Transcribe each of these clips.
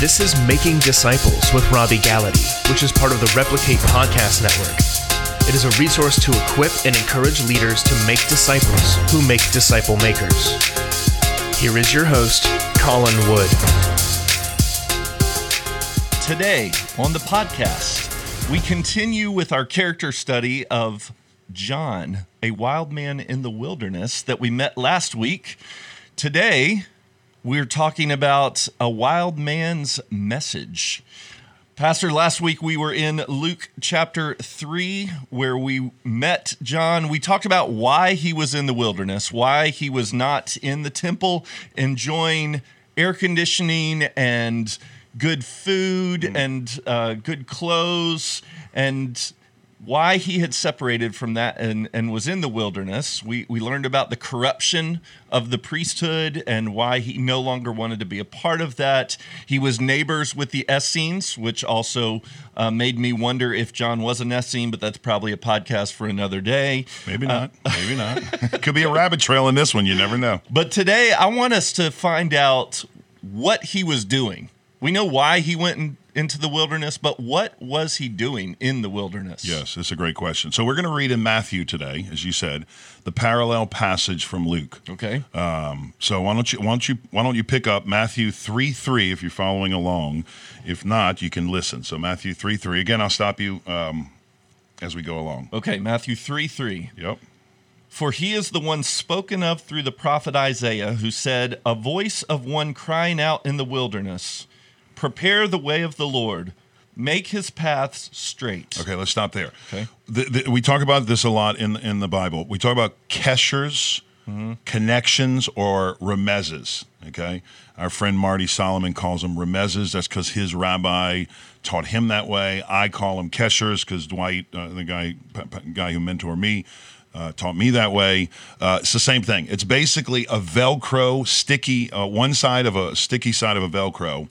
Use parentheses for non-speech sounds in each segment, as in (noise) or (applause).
This is Making Disciples with Robby Gallaty, which is part of the Replicate Podcast Network. It is a resource to equip and encourage leaders to make disciples who make disciple makers. Here is your host, Colin Wood. Today on the podcast, we continue with our character study of John, a wild man in the wilderness that we met last week. Today, we're talking about a wild man's message. Pastor, last week we were in Luke chapter 3, where we met John. We talked about why he was in the wilderness, why he was not in the temple enjoying air conditioning and good food mm. and uh, good clothes, and why he had separated from that and, and was in the wilderness. We, we learned about the corruption of the priesthood and why he no longer wanted to be a part of that. He was neighbors with the Essenes, which also uh, made me wonder if John was an Essene, but that's probably a podcast for another day. Maybe not. Uh, Maybe not. (laughs) Could be a rabbit trail in this one. You never know. But today, I want us to find out what he was doing. We know why he went and into the wilderness, but what was he doing in the wilderness? Yes, that's a great question. So we're going to read in Matthew today, as you said, the parallel passage from Luke. Okay. Um, so why don't you why don't you why don't you pick up Matthew three three if you're following along? If not, you can listen. So Matthew three three. Again, I'll stop you um, as we go along. Okay, Matthew three three. Yep. For he is the one spoken of through the prophet Isaiah, who said, A voice of one crying out in the wilderness Prepare the way of the Lord. Make his paths straight. Okay, let's stop there. Okay. The, the, we talk about this a lot in in the Bible. We talk about keshers, mm-hmm. connections, or remezes. Okay, our friend Marty Solomon calls them remezes. That's because his rabbi taught him that way. I call them keshers because Dwight, uh, the guy guy who mentored me, uh, taught me that way. Uh, it's the same thing. It's basically a Velcro sticky, uh, one side of a sticky side of a Velcro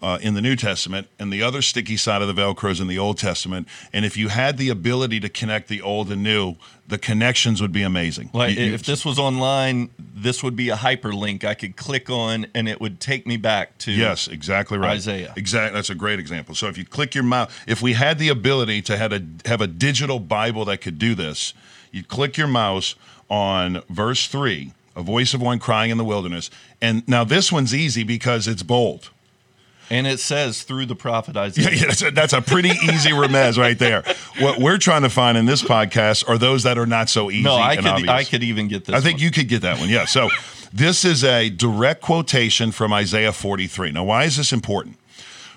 uh, in the New Testament, and the other sticky side of the Velcro is in the Old Testament. And if you had the ability to connect the old and new, the connections would be amazing. Like you, if this was online, this would be a hyperlink I could click on, and it would take me back to yes, exactly right, Isaiah. Exactly, that's a great example. So if you click your mouse, if we had the ability to have a have a digital Bible that could do this, you'd click your mouse on verse three, a voice of one crying in the wilderness. And now this one's easy because it's bold. And it says through the prophet Isaiah. Yeah, yeah that's, a, that's a pretty easy remez right there. What we're trying to find in this podcast are those that are not so easy. No, I could obvious. I could even get this. I think one. you could get that one. Yeah. So this is a direct quotation from Isaiah 43. Now, why is this important?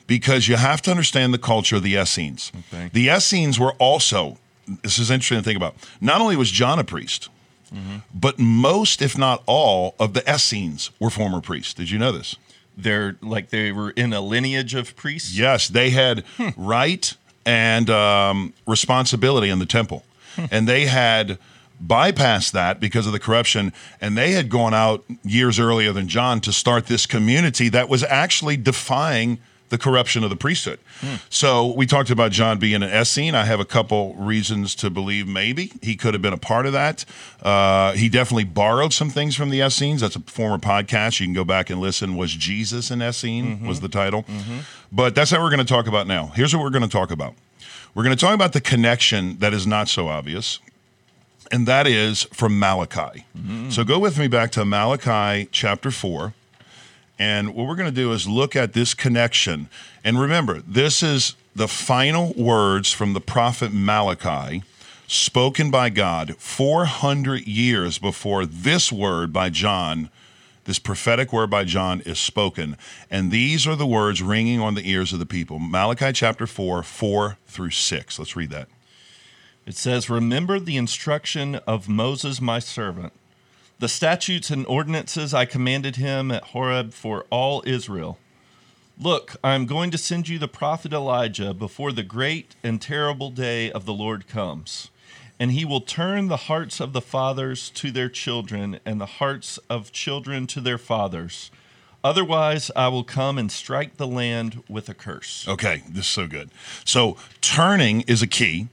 Because you have to understand the culture of the Essenes. Okay. The Essenes were also. This is interesting to think about. Not only was John a priest, mm-hmm. but most, if not all, of the Essenes were former priests. Did you know this? They're like they were in a lineage of priests. Yes, they had (laughs) hmm. right and um, responsibility in the temple, hmm. and they had bypassed that because of the corruption, and they had gone out years earlier than John to start this community that was actually defying the corruption of the priesthood. So we talked about John being an Essene. I have a couple reasons to believe maybe he could have been a part of that. Uh, he definitely borrowed some things from the Essenes. That's a former podcast. You can go back and listen. Was Jesus an Essene? Mm-hmm. Was the title. Mm-hmm. But that's what we're going to talk about now. Here's what we're going to talk about. We're going to talk about the connection that is not so obvious and that is from Malachi. Mm-hmm. So go with me back to Malachi chapter 4. And what we're going to do is look at this connection. And remember, this is the final words from the prophet Malachi spoken by God 400 years before this word by John, this prophetic word by John, is spoken. And these are the words ringing on the ears of the people. Malachi chapter 4, 4 through 6. Let's read that. It says, Remember the instruction of Moses, my servant the statutes and ordinances I commanded him at Horeb for all Israel. Look, I am going to send you the prophet Elijah before the great and terrible day of the Lord comes. And he will turn the hearts of the fathers to their children, and the hearts of children to their fathers. Otherwise, I will come and strike the land with a curse. Okay, this is so good. So, turning is a key.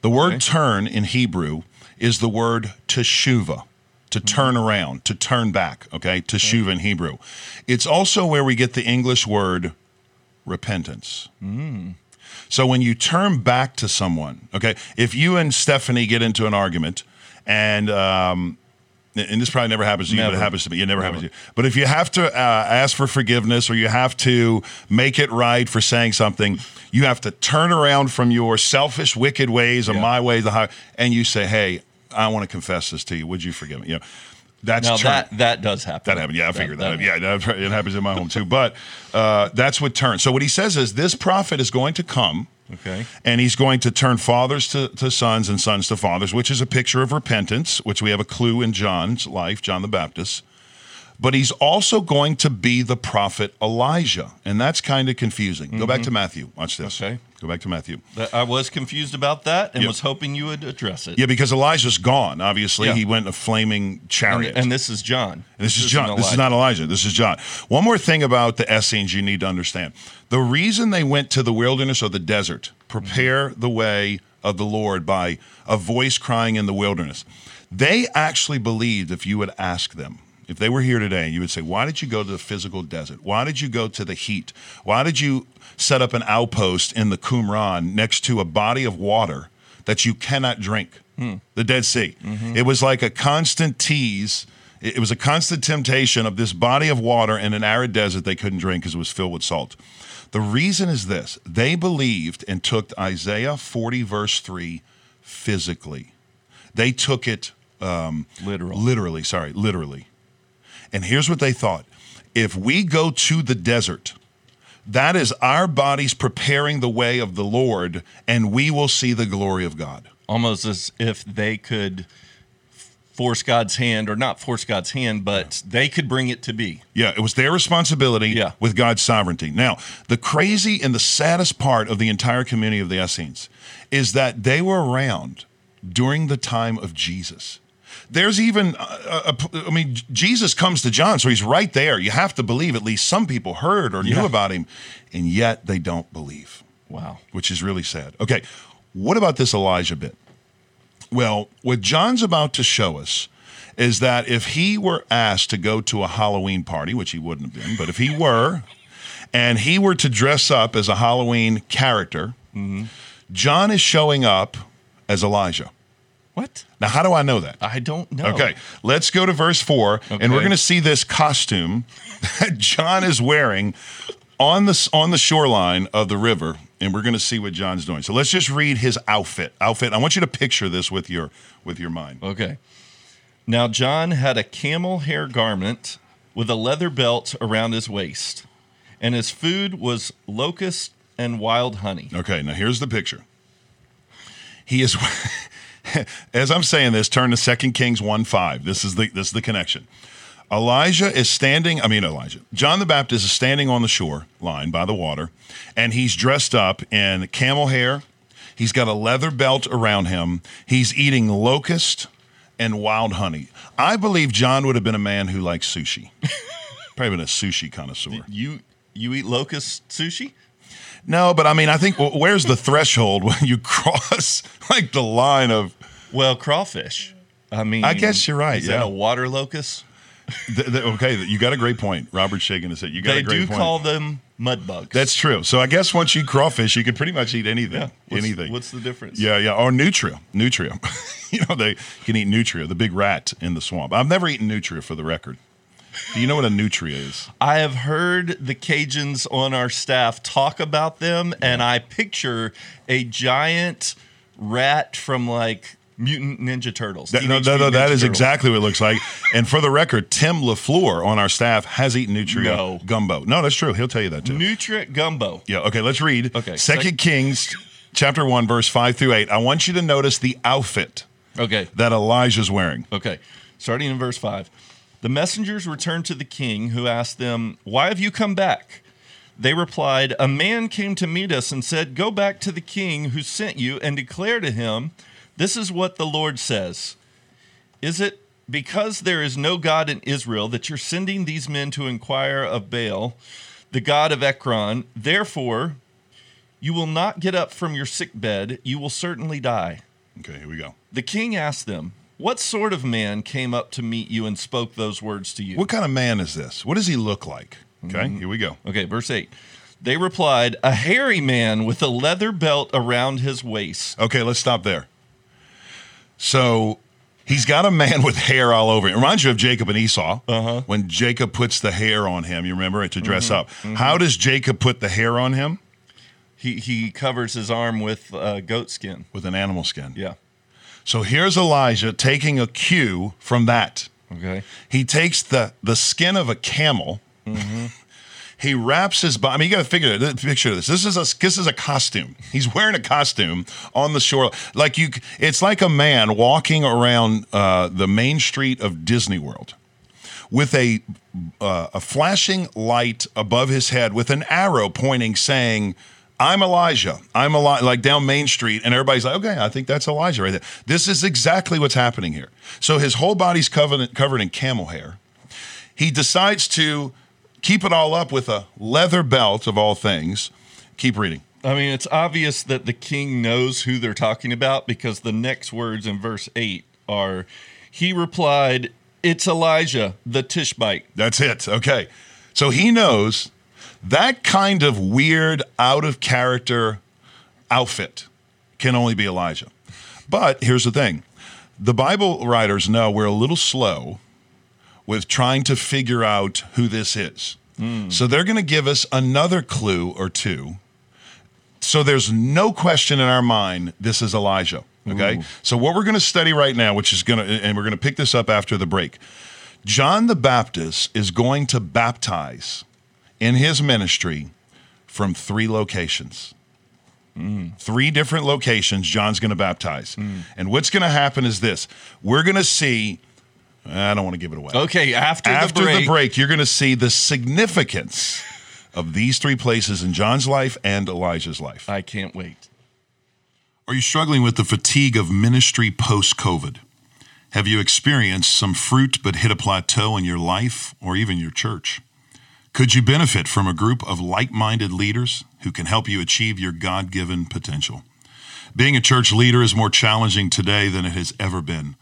The word okay. turn in Hebrew is the word teshuvah to turn around, to turn back, okay, to shuv in Hebrew. It's also where we get the English word repentance. So when you turn back to someone, okay, if you and Stephanie get into an argument, and um, and this probably never happens to you, but it happens to me. It never, happens to you. But if you have to uh, ask for forgiveness or you have to make it right for saying something, you have to turn around from your selfish, wicked ways or Yeah. my ways, the high, and you say, "Hey, I want to confess this to you. Would you forgive me?" You know, that's Now turn- that that does happen. that happened. Yeah, I figured that. that- yeah, that, it happens in my home too. But uh, that's what turns. So what he says is this prophet is going to come. Okay. And he's going to turn fathers to, to sons and sons to fathers, which is a picture of repentance, which we have a clue in John's life, John the Baptist. But he's also going to be the prophet Elijah. And that's kind of confusing. Go back to Matthew. Watch this. Okay. Go back to Matthew. I was confused about that and Yeah. was hoping you would address it. Yeah, because Elijah's gone. Obviously, Yeah. he went in a flaming chariot. and this is John. This is isn't John. This is not Elijah. This is John. One more thing about the Essenes you need to understand. The reason they went to the wilderness or the desert, prepare mm-hmm. the way of the Lord by a voice crying in the wilderness. They actually believed if you would ask them, if they were here today, you would say, Why did you go to the physical desert? Why did you go to the heat? Why did you set up an outpost in the Qumran next to a body of water that you cannot drink? The Dead Sea. It was like a constant tease. It was a constant temptation of this body of water in an arid desert they couldn't drink because it was filled with salt. The reason is this they believed and took Isaiah 40, verse 3, physically. They took it um, Literal. literally, sorry, literally. And here's what they thought if we go to the desert, that is our bodies preparing the way of the Lord, and we will see the glory of God. Almost as if they could force God's hand, or not force God's hand, but they could bring it to be. Yeah, it was their responsibility Yeah. with God's sovereignty. Now, the crazy and the saddest part of the entire community of the Essenes is that they were around during the time of Jesus. There's even, uh, a, a, I mean, Jesus comes to John, so he's right there. You have to believe at least some people heard or knew Yeah. about him, and yet they don't believe Wow. which is really sad. Okay, what about this Elijah bit? Well, what John's about to show us is that if he were asked to go to a Halloween party, which he wouldn't have been, but if he were, and he were to dress up as a Halloween character, mm-hmm. John is showing up as Elijah. What? Now, how do I know that? I don't know. Okay, let's go to verse four, and we're going to see this costume (laughs) that John is wearing on the on the shoreline of the river, and we're going to see what John's doing. So let's just read his outfit. Outfit. I want you to picture this with your with your mind. Okay. Now, John had a camel hair garment with a leather belt around his waist, and his food was locust and wild honey. Okay, now here's the picture. He is, (laughs) (laughs) as I'm saying this, turn to 2 Kings 1 5. This is the this is the connection. Elijah is standing, I mean Elijah. John the Baptist is standing on the shore line by the water, and he's dressed up in camel hair. He's got a leather belt around him. He's eating locust and wild honey. I believe John would have been a man who likes sushi. (laughs) Probably been a sushi connoisseur. You you eat locust sushi? No, but I mean, I think well, where's the threshold (laughs) when you cross like the line of? Well, crawfish. I mean, I guess you're right, Is yeah. that a water locust? The, the, okay, you got a great point. Robert shaking his head. You got They a great do call them mud bugs. That's true. So I guess once you eat crawfish, you could pretty much eat anything. yeah. What's, anything. What's the difference? yeah, yeah. Or nutria. Nutria. (laughs) you know, they can eat nutria, the big rat in the swamp. I've never eaten nutria for the record. Do you know what a nutria is? I have heard the Cajuns on our staff talk about them, and I picture a giant rat from like Mutant Ninja Turtles. That, no, no, no, that is Turtles. exactly what it looks like. and for the record, Tim LaFleur on our staff has eaten nutria No. gumbo. No, that's true. He'll tell you that too. Nutria Gumbo. Yeah. Okay. Let's read. Okay, Second sec- Kings, chapter one, verse five through eight. I want you to notice the outfit Okay. that Elijah's wearing. Okay. Starting in verse 5. The messengers returned to the king, who asked them, Why have you come back? They replied, A man came to meet us and said, Go back to the king who sent you and declare to him, This is what the Lord says. Is it because there is no God in Israel that you're sending these men to inquire of Baal, the God of Ekron? Therefore, you will not get up from your sick bed, you will certainly die. Okay. Here we go. The king asked them, What sort of man came up to meet you and spoke those words to you? What kind of man is this? What does he look like? Okay. Mm-hmm. Here we go. Okay, verse 8. They replied, A hairy man with a leather belt around his waist. Okay, let's stop there. So he's got a man (laughs) with hair all over. It reminds you of Jacob and Esau. Uh-huh. When Jacob puts the hair on him, you remember it to dress up. How does Jacob put the hair on him? He, he covers his arm with uh, goat skin. With an animal skin. Yeah. So here's Elijah taking a cue from that. Okay. He takes the the skin of a camel. He wraps his body. I mean, you got to figure it. Out. Picture this. This is a this is a costume. He's wearing a costume on the shore. Like you, it's like a man walking around uh, the main street of Disney World with a uh, a flashing light above his head with an arrow pointing, saying. I'm Elijah. I'm Elijah, like down Main Street, and everybody's like, okay, I think that's Elijah right there. This is exactly what's happening here. So his whole body's covered, covered in camel hair he decides to keep it all up with a leather belt of all things. Keep reading. I mean, it's obvious that the king knows who they're talking about because the next words in verse 8 are He replied, It's Elijah, the Tishbite. That's it. Okay. So he knows that kind of weird, out of character outfit can only be Elijah. But here's the thing the Bible writers know we're a little slow with trying to figure out who this is. So they're going to give us another clue or two. So there's no question in our mind this is Elijah. Okay. So what we're going to study right now, which is going to, and we're going to pick this up after the break. John the Baptist is going to baptize in his ministry from three locations. Three different locations John's going to baptize. Mm. And what's going to happen is this we're going to see, I don't want to give it away. Okay, after, After the break, you're going to see the significance of these three places in John's life and Elijah's life. I can't wait. Are you struggling with the fatigue of ministry post COVID? Have you experienced some fruit but hit a plateau in your life or even your church? Could you benefit from a group of like minded leaders who can help you achieve your God given potential? Being a church leader is more challenging today than it has ever been,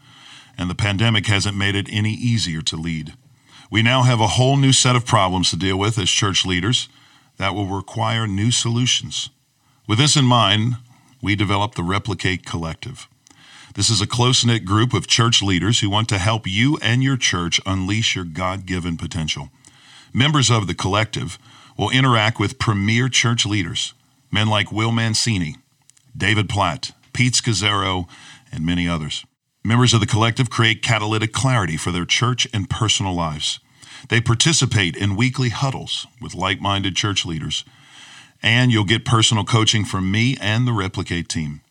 and the pandemic hasn't made it any easier to lead. We now have a whole new set of problems to deal with as church leaders that will require new solutions. With this in mind, we developed the Replicate Collective. This is a close knit group of church leaders who want to help you and your church unleash your God given potential. Members of the collective will interact with premier church leaders, men like Will Mancini, David Platt, Pete Scazzero, and many others. Members of the collective create catalytic clarity for their church and personal lives. They participate in weekly huddles with like minded church leaders, and you'll get personal coaching from me and the Replicate team.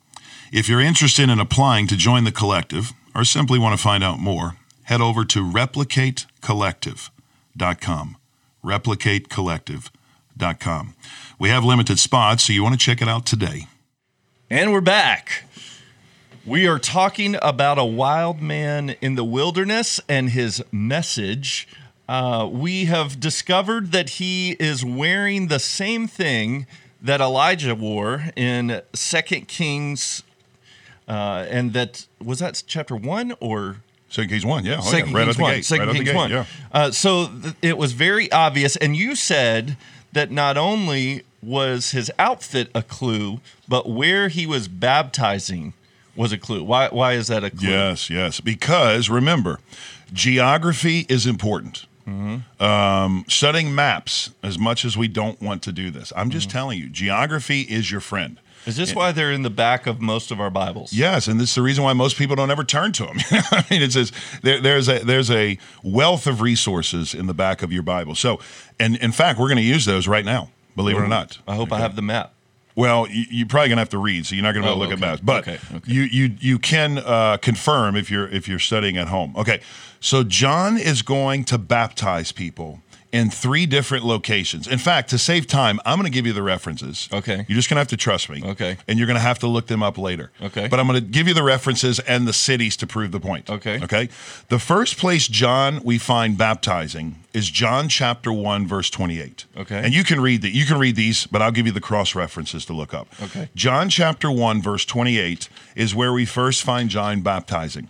If you're interested in applying to join the collective or simply want to find out more, head over to replicatecollective.com. Replicatecollective.com. We have limited spots, so you want to check it out today. And we're back. We are talking about a wild man in the wilderness and his message. Uh, we have discovered that he is wearing the same thing that Elijah wore in Second Kings, uh, and that was that chapter one or Second Kings 1, yeah. Oh, Second yeah. Right Kings one. gate. Second right Kings gate, one. Yeah. Uh, so th- it was very obvious, and you said that not only was his outfit a clue, but where he was baptizing was a clue. Why? Why is that a clue? Yes, yes. Because remember, geography is important. Mm-hmm. Um, studying maps, as much as we don't want to do this, I'm Mm-hmm. just telling you, geography is your friend. Is this why they're in the back of most of our Bibles? Yes, and this is the reason why most people don't ever turn to them. (laughs) I mean, it's just, there, there's a there's a wealth of resources in the back of your Bible. So, and in fact, we're going to use those right now. Believe it or not. I hope I have the map. Well, you, you're probably gonna have to read, so you're not gonna be able Oh, to look okay. at maps. But Okay, okay. you you you can uh, confirm if you're if you're studying at home. Okay, so John is going to baptize people in three different locations. In fact, to save time, I'm going to give you the references. Okay. you're just going to have to trust me. Okay. and you're going to have to look them up later. Okay. but I'm going to give you the references and the cities to prove the point. Okay. okay. The first place John we find baptizing is John chapter one verse 28. Okay. and you can read that. You can read these, but I'll give you the cross references to look up. Okay. John chapter 1, verse 28 is where we first find John baptizing.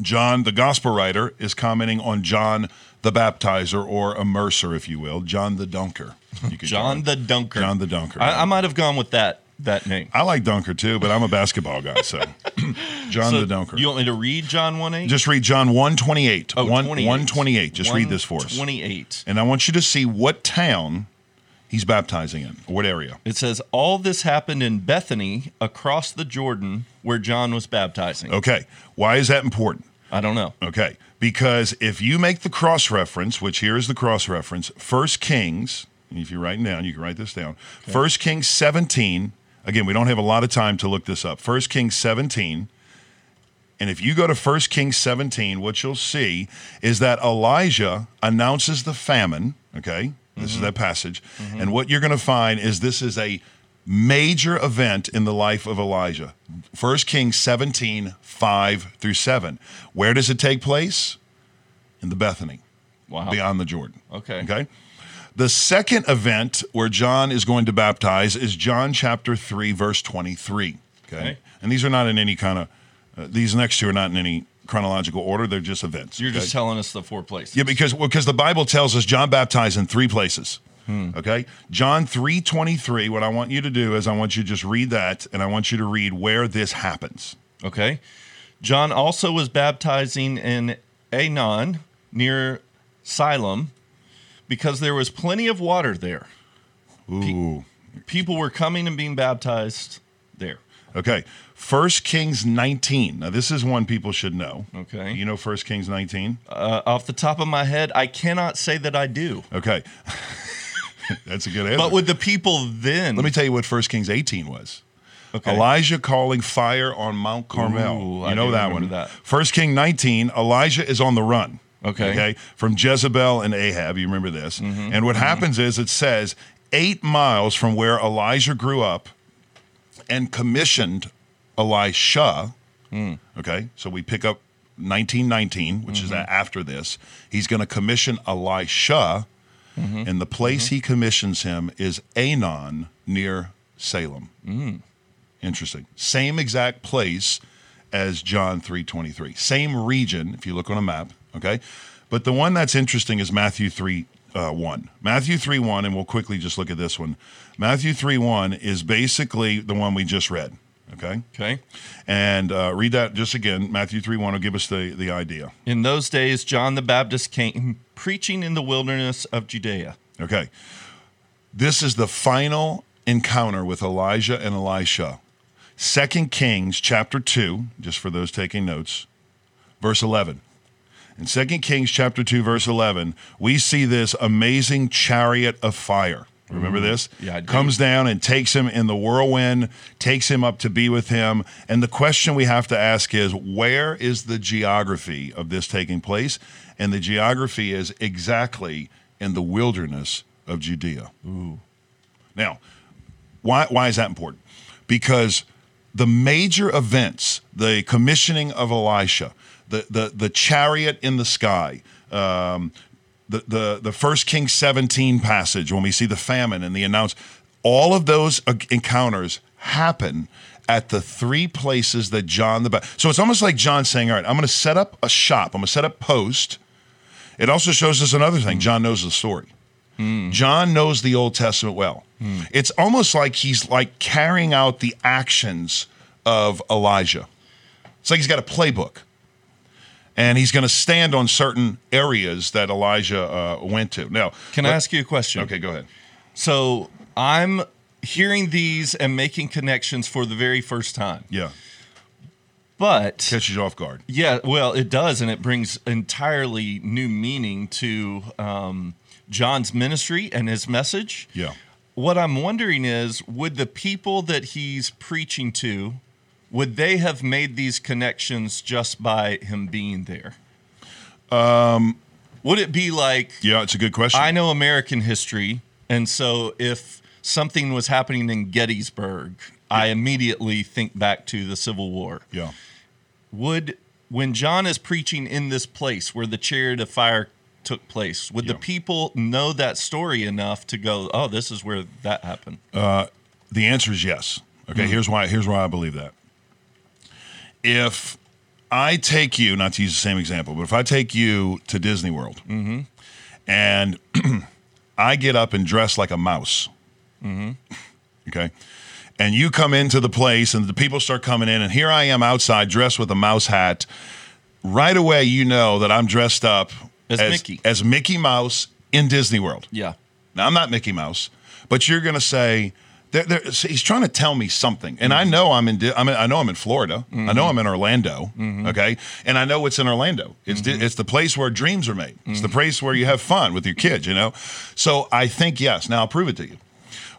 John, the gospel writer, is commenting on John the baptizer or immerser, if you will, John the Dunker. John the. Dunker. John the Dunker. I, I might have gone with that that name. I like Dunker too, but I'm a basketball guy, so (coughs) John So the Dunker. You want me to read John 1 8? Just read John 128. oh, 1, 28. 128. Just read this for us. 28. And I want you to see what town he's baptizing in, or what area. It says, All this happened in Bethany across the Jordan where John was baptizing. Okay. Why is that important? I don't know. Okay. Because if you make the cross reference, which here is the cross reference, First Kings, and if you're writing down, you can write this down. First Kings 17. Again, we don't have a lot of time to look this up. First Kings 17. And if you go to 1 Kings 17, what you'll see is that Elijah announces the famine. Okay. This is mm-hmm. that passage. Mm-hmm. And what you're going to find is this is a major event in the life of Elijah. 1 Kings 17, 5 through 7. Where does it take place? In the Bethany, Wow. beyond the Jordan. Okay. Okay. The second event where John is going to baptize is John chapter 3, verse 23. Okay. Okay. And these are not in any kind of, uh, these next two are not in any chronological order. They're just events. You're okay? just telling us the four places. Yeah, because well, because the Bible tells us John baptized in three places. Hmm. Okay, John three twenty three. What I want you to do is I want you to just read that, and I want you to read where this happens. Okay. John also was baptizing in Aenon near Siloam because there was plenty of water there. Ooh. People were coming and being baptized there. Okay. First Kings nineteen. Now this is one people should know. Okay. You know First Kings nineteen. Uh, off the top of my head, I cannot say that I do. Okay. (laughs) That's a good answer. But with the people then, Let me tell you what First Kings eighteen was. okay. Elijah calling fire on Mount Carmel. Ooh, you I know that one. that. First King 19, Elijah is on the run. Okay. Okay. From Jezebel and Ahab. You remember this. Mm-hmm. And what happens is it says eight miles from where Elijah grew up and commissioned Elisha. Hmm. Okay. So we pick up 1919, which is Mm-hmm. after this. He's going to commission Elisha. Mm-hmm. And the place he commissions him is Aenon near Salim. Mm. Interesting. Same exact place as John 3:23. Same region if you look on a map, okay? But the one that's interesting is Matthew 3 uh, 1. Matthew 3 1 and we'll quickly just look at this one. Matthew 3 1 is basically the one we just read, okay? okay. And uh, read that just again. Matthew 3 1 will give us the, the idea. In those days, John the Baptist came preaching in the wilderness of Judea. Okay. This is the final encounter with Elijah and Elisha. Second Kings chapter 2, just for those taking notes, verse 11. In Second Kings chapter 2 verse 11, we see this amazing chariot of fire. Remember this? Yeah, do. Comes down and takes him in the whirlwind, takes him up to be with him. And the question we have to ask is where is the geography of this taking place? And the geography is exactly in the wilderness of Judea. Ooh. Now, why, why is that important? Because the major events, the commissioning of Elisha, the, the, the chariot in the sky, um, the, the, the first King 17 passage, when we see the famine and the announce, all of those encounters happen at the three places that John the Baptist. So it's almost like John saying, All right, I'm going to set up a shop, I'm going to set up post. It also shows us another thing John knows the story. Hmm. John knows the Old Testament well. Hmm. It's almost like he's like carrying out the actions of Elijah. It's like he's got a playbook. And he's going to stand on certain areas that Elijah uh, went to. Now, Can I ask you a question? Okay, go ahead. So I'm hearing these and making connections for the very first time. Yeah, But catches you off guard. yeah, well, it does, and it brings entirely new meaning to um, John's ministry and his message. Yeah. What I'm wondering is, would the people that he's preaching to, would they have made these connections just by him being there? Um, would it be like Yeah, it's a good question. I know American history, and so if something was happening in Gettysburg, I immediately think back to the Civil War. yeah. Would when John is preaching in this place where the chariot of fire took place, would the people know that story enough to go, "Oh, this is where that happened"? The answer is yes. Okay, here's why. Here's why I believe that. If I take you, not to use the same example, but if I take you to Disney World mm-hmm. and (clears throat) I get up and dress like a mouse, mm-hmm. (laughs) okay, and you come into the place and the people start coming in, and here I am outside dressed with a mouse hat, right away you know that I'm dressed up As Mickey. as Mickey Mouse in Disney World. Yeah. Now I'm not Mickey Mouse, but you're going to say there, there, see, he's trying to tell me something, and I mm-hmm. know I'm in. Di- I'm in, I know I'm in Florida. I know mm-hmm. I'm in Orlando. Mm-hmm. Okay, and I know it's in Orlando. It's di- it's the place where dreams are made. It's the place where you have fun with your kids. You know, so I think yes. Now I'll prove it to you.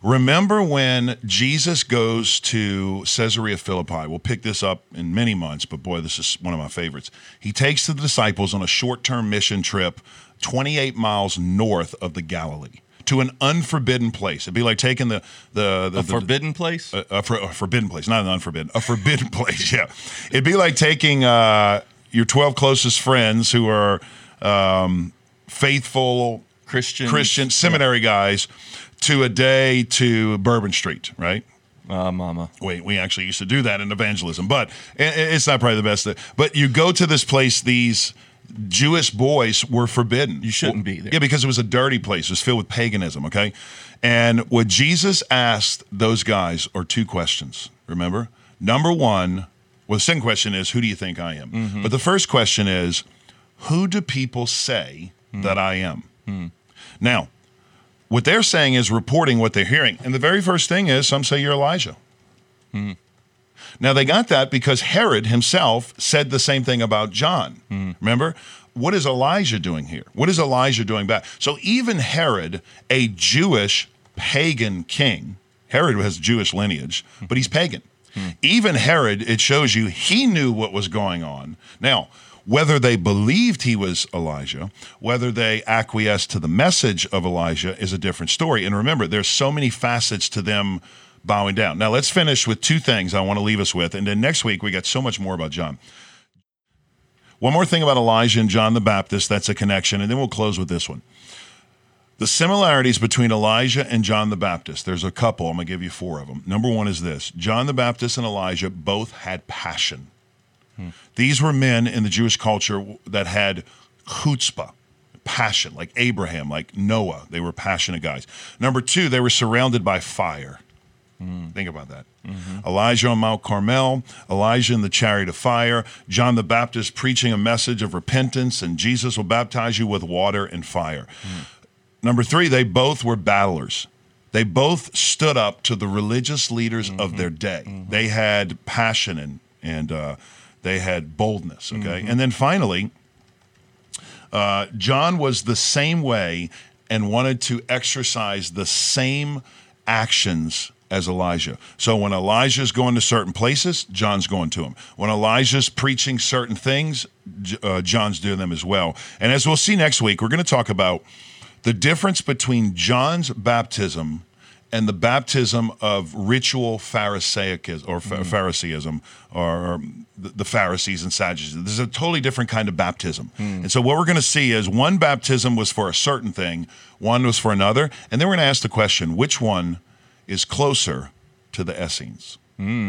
Remember when Jesus goes to Caesarea Philippi? We'll pick this up in many months, but boy, this is one of my favorites. He takes the disciples on a short term mission trip 28 miles north of the Galilee to an unforbidden place. It'd be like taking the, the, the, the- forbidden place? a, a, for, a forbidden place, not an unforbidden, a forbidden (laughs) place. Yeah, it'd be like taking uh, your twelve closest friends who are um, faithful Christians. Christian seminary guys to a day to Bourbon Street, right? Uh, mama. Wait, we actually used to do that in evangelism, but it's not probably the best. But you go to this place; these Jewish boys were forbidden. You shouldn't be there. Yeah, because it was a dirty place. It was filled with paganism. Okay, and what Jesus asked those guys are two questions. Remember, number one. Well, the second question is, "Who do you think I am?" Mm-hmm. But the first question is, "Who do people say Mm. that I am?" Now, what they're saying is reporting what they're hearing. And the very first thing is some say you're Elijah. Now, they got that because Herod himself said the same thing about John. Hmm. Remember? What is Elijah doing here? What is Elijah doing back? So, even Herod, a Jewish pagan king, Herod has Jewish lineage, but he's pagan. Hmm. Even Herod, it shows you he knew what was going on. Now, whether they believed he was Elijah, whether they acquiesced to the message of Elijah is a different story. And remember, there's so many facets to them bowing down. Now, let's finish with two things I want to leave us with. And then next week, we got so much more about John. One more thing about Elijah and John the Baptist, that's a connection. And then we'll close with this one. The similarities between Elijah and John the Baptist, there's a couple. I'm going to give you four of them. Number one is this John the Baptist and Elijah both had passion. Hmm. These were men in the Jewish culture that had chutzpah, passion, like Abraham, like Noah. They were passionate guys. Number two, they were surrounded by fire. Mm-hmm. Think about that. Mm-hmm. Elijah on Mount Carmel, Elijah in the chariot of fire, John the Baptist preaching a message of repentance, and Jesus will baptize you with water and fire. Mm-hmm. Number three, they both were battlers. They both stood up to the religious leaders of their day. They had passion and and uh, they had boldness. Okay, and then finally, uh, John was the same way and wanted to exercise the same actions as Elijah. So when Elijah's going to certain places, John's going to him. When Elijah's preaching certain things, uh, John's doing them as well. And as we'll see next week, we're going to talk about the difference between John's baptism and the baptism of ritual Pharisaicism or Phariseeism or the the Pharisees and Sadducees. There's a totally different kind of baptism. And so what we're going to see is one baptism was for a certain thing, one was for another, and then we're going to ask the question, which one is closer to the Essenes?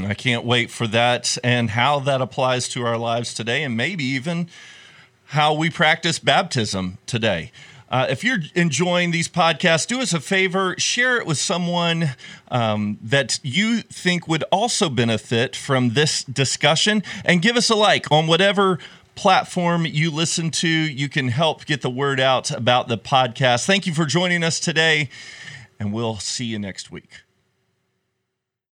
I can't wait for that and how that applies to our lives today, and maybe even how we practice baptism today. Uh, if you're enjoying these podcasts, do us a favor, share it with someone um, that you think would also benefit from this discussion, and give us a like on whatever platform you listen to. You can help get the word out about the podcast. Thank you for joining us today, and we'll see you next week.